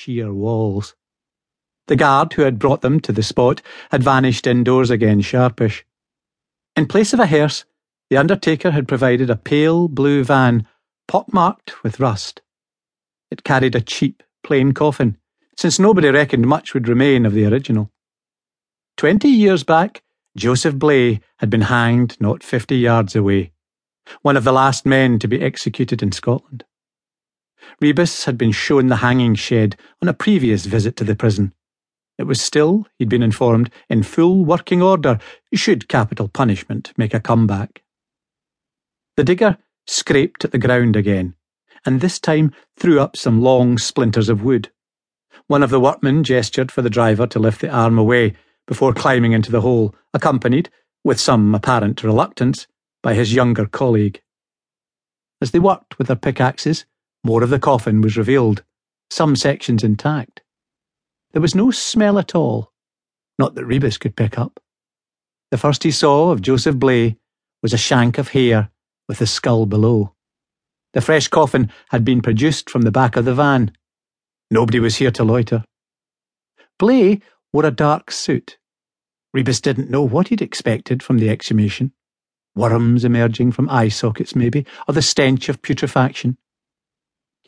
sheer walls. The guard who had brought them to the spot had vanished indoors again sharpish. In place of a hearse, the undertaker had provided a pale blue van, pockmarked with rust. It carried a cheap, plain coffin, since nobody reckoned much would remain of the original. Twenty years back, Joseph Blay had been hanged not fifty yards away, one of the last men to be executed in Scotland. Rebus had been shown the hanging shed on a previous visit to the prison. It was still, he'd been informed, in full working order should capital punishment make a comeback. The digger scraped at the ground again, and this time threw up some long splinters of wood. One of the workmen gestured for the driver to lift the arm away before climbing into the hole, accompanied, with some apparent reluctance, by his younger colleague. As they worked with their pickaxes, more of the coffin was revealed, some sections intact. There was no smell at all, not that Rebus could pick up. The first he saw of Joseph Blay was a shank of hair with the skull below. The fresh coffin had been produced from the back of the van. Nobody was here to loiter. Blay wore a dark suit, Rebus didn't know what he'd expected from the exhumation. Worms emerging from eye sockets, maybe, or the stench of putrefaction.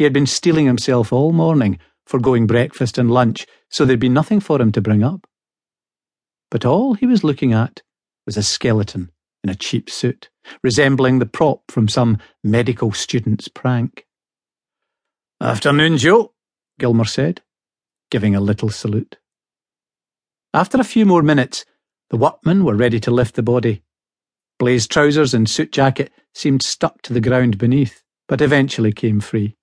He had been steeling himself all morning, foregoing breakfast and lunch, so there'd be nothing for him to bring up. But all he was looking at was a skeleton in a cheap suit, resembling the prop from some medical student's prank. Afternoon, Joe, Gilmer said, giving a little salute. After a few more minutes, the workmen were ready to lift the body. Blay's trousers and suit jacket seemed stuck to the ground beneath, but eventually came free.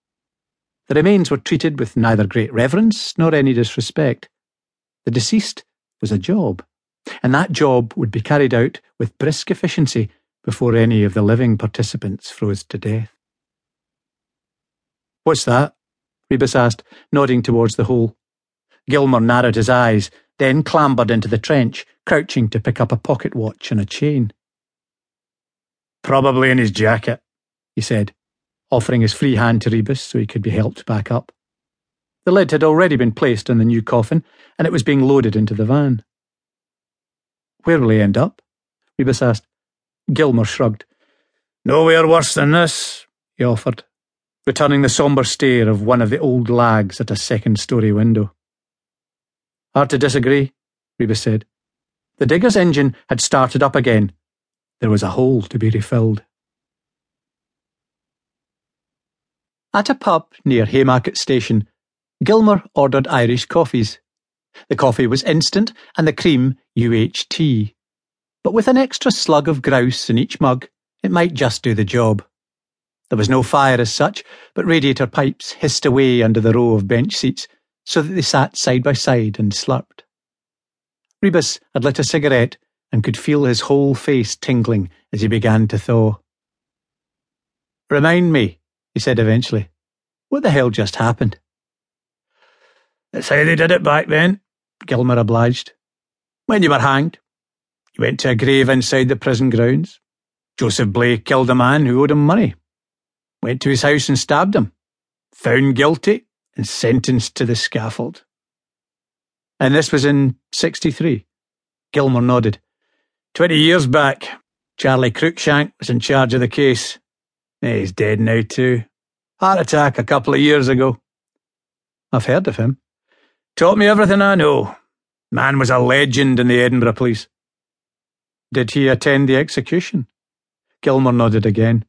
The remains were treated with neither great reverence nor any disrespect. The deceased was a job, and that job would be carried out with brisk efficiency before any of the living participants froze to death. What's that? Rebus asked, nodding towards the hole. Gilmer narrowed his eyes then clambered into the trench, crouching to pick up a pocket watch and a chain. Probably in his jacket, he said, offering his free hand to Rebus so he could be helped back up. The lid had already been placed on the new coffin, and it was being loaded into the van. Where will he end up? Rebus asked. Gilmer shrugged. Nowhere worse than this, he offered, returning the sombre stare of one of the old lags at a second story window. Hard to disagree, Rebus said. The digger's engine had started up again. There was a hole to be refilled. At a pub near Haymarket Station, Gilmer ordered Irish coffees. The coffee was instant and the cream UHT. But with an extra slug of grouse in each mug, it might just do the job. There was no fire as such, but radiator pipes hissed away under the row of bench seats so that they sat side by side and slurped. Rebus had lit a cigarette and could feel his whole face tingling as he began to thaw. Remind me, he said eventually, what the hell just happened? That's how they did it back then, Gilmer obliged. When you were hanged, you went to a grave inside the prison grounds. Joseph Blake killed a man who owed him money. Went to his house and stabbed him. Found guilty and sentenced to the scaffold. And this was in 63. Gilmer nodded. Twenty years back, Charlie Cruikshank was in charge of the case. He's dead now, too. Heart attack a couple of years ago. I've heard of him. Taught me everything I know. Man was a legend in the Edinburgh police. Did he attend the execution? Gilmer nodded again.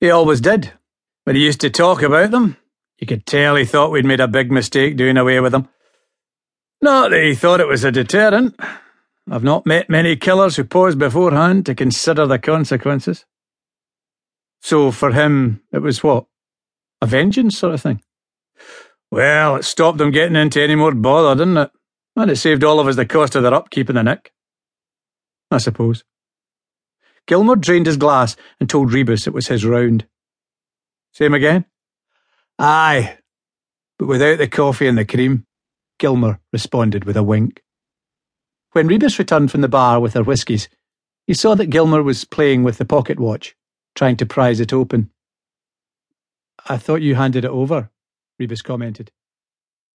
He always did. When he used to talk about them, you could tell he thought we'd made a big mistake doing away with him. Not that he thought it was a deterrent. I've not met many killers who pause beforehand to consider the consequences. So for him, it was what? A vengeance sort of thing? Well, it stopped them getting into any more bother, didn't it? And it saved all of us the cost of their upkeep in the nick. I suppose. Gilmer drained his glass and told Rebus it was his round. Same again? Aye, but without the coffee and the cream, Gilmer responded with a wink. When Rebus returned from the bar with her whiskies, he saw that Gilmer was playing with the pocket watch, trying to prise it open. I thought you handed it over, Rebus commented.